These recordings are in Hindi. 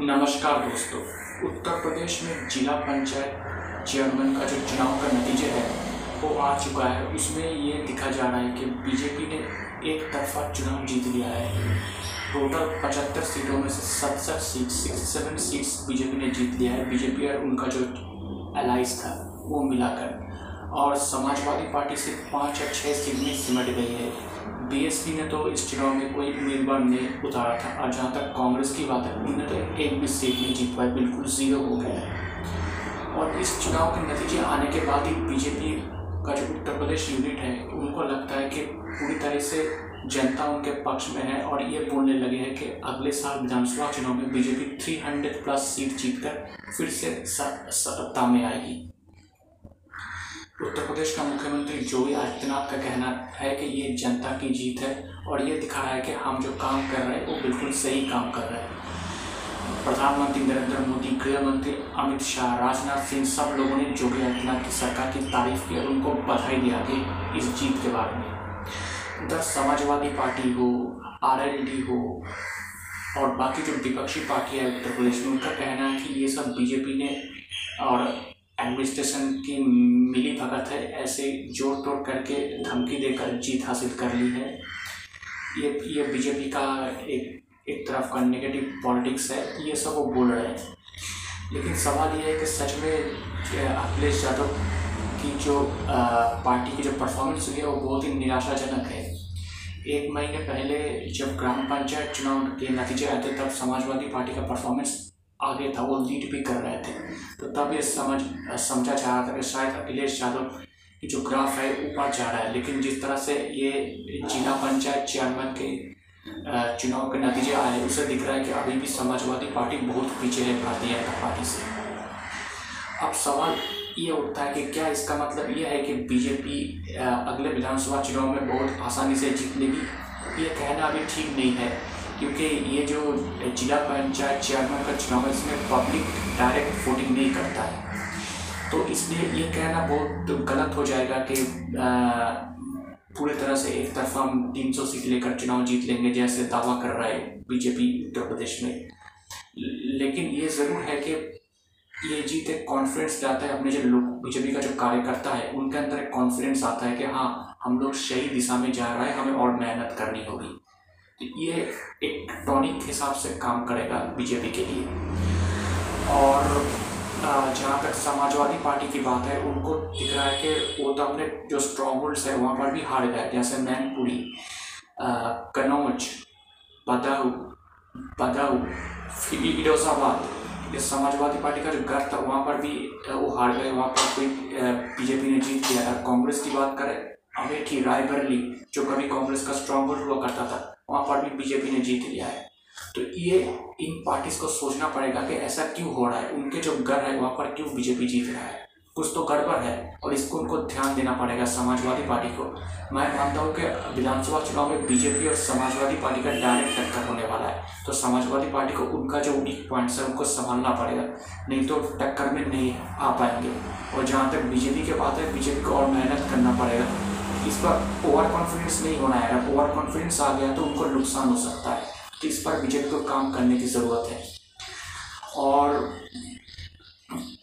नमस्कार दोस्तों। उत्तर प्रदेश में जिला पंचायत चेयरमैन का जो चुनाव का नतीजे है, वो आ चुका है। उसमें ये दिखा जा रहा है कि बीजेपी ने एक तरफा चुनाव जीत लिया है। टोटल पचहत्तर सीटों में से सड़सठ seat sixty seven seats BJP ने जीत लिया है। बीजेपी और उनका जो एलाइज था, वो मिलाकर। और समाजवादी पार्टी से पाँच या छः सीट में सिमट गई है। बीएसपी ने तो इस चुनाव में कोई उम्मीदवार नहीं उतारा था। और जहाँ तक कांग्रेस की बात है उन्होंने तो एक भी सीट नहीं जीत पाई, बिल्कुल ज़ीरो हो गया है। और इस चुनाव के नतीजे आने के बाद ही बीजेपी का जो उत्तर प्रदेश यूनिट है, उनको लगता है कि पूरी तरह से जनता उनके पक्ष में है और ये बोलने लगे हैं कि अगले साल विधानसभा चुनाव में बीजेपी 300 प्लस सीट जीतकर फिर से सत्ता में आएगी। उत्तर प्रदेश का मुख्यमंत्री योगी आदित्यनाथ का कहना है कि ये जनता की जीत है और ये दिखा रहा है कि हम जो काम कर रहे हैं, वो बिल्कुल सही काम कर रहे हैं। प्रधानमंत्री नरेंद्र मोदी, गृह मंत्री अमित शाह, राजनाथ सिंह, सब लोगों ने योगी आदित्यनाथ की सरकार की तारीफ़ की और उनको बधाई दिया कि इस जीत के बारे में। उधर समाजवादी पार्टी हो, आरएलडी हो और बाकी जो विपक्षी पार्टी है उत्तर प्रदेश में, उनका कहना है कि ये सब बीजेपी ने और एडमिनिस्ट्रेशन की मिली भगत है, ऐसे जोड़ तोड़ करके धमकी देकर जीत हासिल कर ली है। ये ये बीजेपी का एक एक तरफ़ का नेगेटिव पॉलिटिक्स है, ये सब वो बोल रहे हैं। लेकिन सवाल ये है कि सच में अखिलेश यादव की जो पार्टी की जो परफॉर्मेंस हुई है, वो बहुत ही निराशाजनक है। एक महीने पहले जब ग्राम पंचायत चुनाव के नतीजे आए थे, तब समाजवादी पार्टी का परफॉर्मेंस आगे था, वो लीड भी कर रहे थे। तब ये समझ, समझा जा रहा था कि शायद अखिलेश यादव की जो ग्राफ है ऊपर जा रहा है। लेकिन जिस तरह से ये जिला पंचायत चेयरमैन के चुनाव के नतीजे आए, उसे दिख रहा है कि अभी भी समाजवादी पार्टी बहुत पीछे है भारतीय जनता पार्टी से। अब सवाल ये उठता है कि क्या इसका मतलब ये है कि बीजेपी अगले विधानसभा चुनाव में बहुत आसानी से जीत लेगी? ये कहना अभी ठीक नहीं है। क्योंकि ये जो जिला पंचायत चेयरमैन का चुनाव है, इसमें पब्लिक डायरेक्ट वोटिंग नहीं करता है। तो इसलिए ये कहना बहुत गलत हो जाएगा कि पूरे तरह से एक तरफा हम तीन सौ सीट लेकर चुनाव जीत लेंगे, जैसे दावा कर रहा है बीजेपी उत्तर प्रदेश में। लेकिन ये ज़रूर है कि ये जीत एक कॉन्फिडेंस लाता है, अपने जो लोग बीजेपी का जो कार्यकर्ता है, उनके अंदर एक कॉन्फिडेंस आता है कि हाँ हम लोग सही दिशा में जा रहे हैं, हमें और मेहनत करनी होगी। तो ये एक टॉनिक हिसाब से काम करेगा बीजेपी के लिए। और जहाँ तक समाजवादी पार्टी की बात है, उनको दिख रहा है कि वो तो अपने जो स्ट्रॉन्ग होल्ड्स है, वहाँ पर भी हार गए। जैसे मैनपुरी कनौज बदाऊ बदाऊ फिरोजाबाद ये समाजवादी पार्टी का जो घर था, वहाँ पर भी वो हार गए। वहाँ पर कोई बीजेपी ने जीत लिया कांग्रेस की बात करें, अमेठी, रायबरेली, जो कभी कांग्रेस का स्ट्रॉन्ग होल्ड हुआ करता था वहाँ पर भी बीजेपी ने जीत लिया है। तो ये इन पार्टीज़ को सोचना पड़ेगा कि ऐसा क्यों हो रहा है? उनके जो घर है, वहाँ पर क्यों बीजेपी जीत रहा है? कुछ तो गड़बड़ है और इसको उनको ध्यान देना पड़ेगा समाजवादी पार्टी को। मैं मानता हूँ कि विधानसभा चुनाव में बीजेपी और समाजवादी पार्टी का डायरेक्ट टक्कर होने वाला है। तो समाजवादी पार्टी को उनका जो वीक पॉइंट्स है, उनको संभालना पड़ेगा। नहीं तो टक्कर में नहीं आ पाएँगे। और जहाँ तक बीजेपी की बात है बीजेपी को और मेहनत करना पड़ेगा। इस पर ओवर कॉन्फिडेंस नहीं होना है। अगर ओवर कॉन्फिडेंस आ गया तो उनको नुकसान हो सकता है। तो इस पर बीजेपी को काम करने की ज़रूरत है। और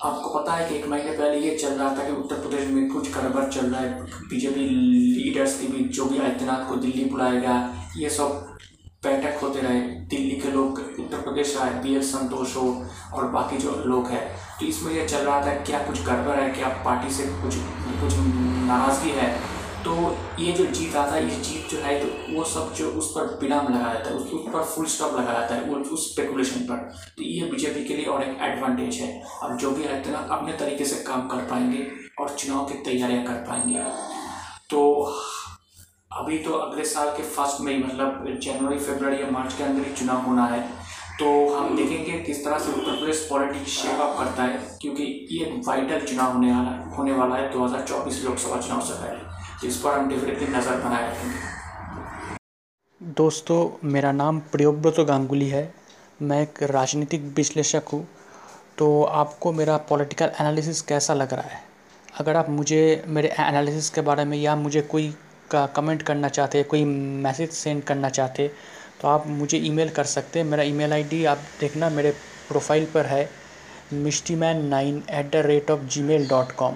आपको पता है कि एक महीने पहले ये चल रहा था कि उत्तर प्रदेश में कुछ गड़बड़ चल रहा है। बीजेपी लीडर्स के बीच जो भी आदित्यनाथ को दिल्ली बुलाया गया, ये सब बैठक होते रहे। दिल्ली के लोग, उत्तर प्रदेश आए बी एस संतोष हो और बाकी जो लोग हैं तो इसमें यह चल रहा था क्या कुछ गड़बड़ है, क्या पार्टी से कुछ कुछ नाराज़गी है। तो ये जो जीत आता है ये जीत जो है तो वो सब जो उस पर विराम लगा जाता है उस पर फुल स्टॉप लगा जाता है उस स्पेकुलेशन पर। तो ये बीजेपी के लिए और एक एडवांटेज है। अब जो भी रहते ना, अपने तरीके से काम कर पाएँगे और चुनाव की तैयारियाँ कर पाएँगे। तो अभी तो अगले साल के फ़र्स्ट में मतलब जनवरी फरवरी या मार्च के अंदर ही चुनाव होना है। तो हम देखेंगे किस तरह से Uttar Pradesh politics shape up करता है, क्योंकि ये वाइटल चुनाव होने वाला होने वाला है 2024 लोकसभा चुनाव से पहले। जिस पर हम डेफिनेटली नज़र बनाए रखेंगे। दोस्तों, मेरा नाम प्रियोव्रत गांगुली है। मैं एक राजनीतिक विश्लेषक हूँ। तो आपको मेरा पॉलिटिकल एनालिसिस कैसा लग रहा है? अगर आप मुझे, मेरे एनालिसिस के बारे में या मुझे कोई का कमेंट करना चाहते, कोई मैसेज सेंड करना चाहते तो आप मुझे ईमेल कर सकते हैं। मेरा ईमेल आईडी आप देखना मेरे प्रोफ़ाइल पर है Mishti man nine eight the rate of G mail dot com